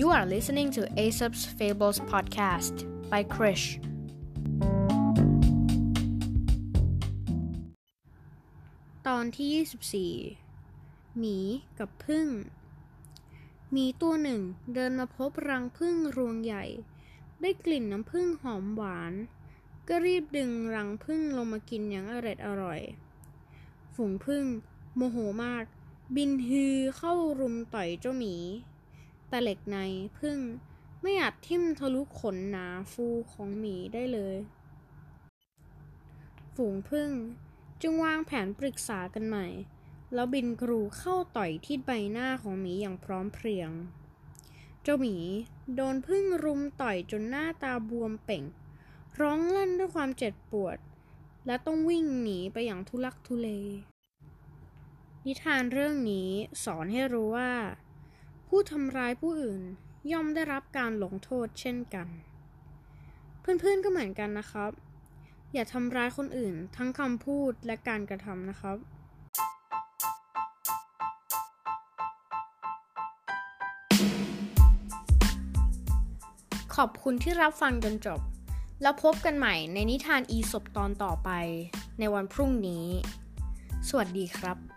You are listening to Aesop's Fables podcast by Krish. ตอนที่ 24 หมีกับพึ่ง หมีตัวหนึ่งเดินมาพบรังพึ่งรวงใหญ่ ได้กลิ่นน้ำพึ่งหอมหวาน ก็รีบดึงรังพึ่งลงมากินอย่างอร่อยอร่อย ฝูงพึ่ง โมโหมาก บินฮือเข้ารุมต่อยเจ้าหมี แต่เหล็กในพึ่งไม่อาจทิ่มทะลุขนหนาฟูของหมีได้เลย ฝูงพึ่งจึงวางแผนปรึกษากันใหม่ แล้วบินกรูเข้าต่อยที่ใบหน้าของหมีอย่างพร้อมเพรียง เจ้าหมีโดนพึ่งรุมต่อยจนหน้าตาบวมเป่ง ร้องลั่นด้วยความเจ็บปวด และต้องวิ่งหนีไปอย่างทุลักทุเล นิทานเรื่องนี้สอนให้รู้ว่า ผู้ทำร้ายผู้อื่นย่อมได้รับการลงโทษเช่นกัน เพื่อนๆก็เหมือนกันนะครับ อย่าทำร้ายคนอื่นทั้งคำพูดและการกระทำนะครับ ขอบคุณที่รับฟังจนจบ แล้วพบกันใหม่ในนิทานอีสบตอนต่อไปในวันพรุ่งนี้ สวัสดีครับ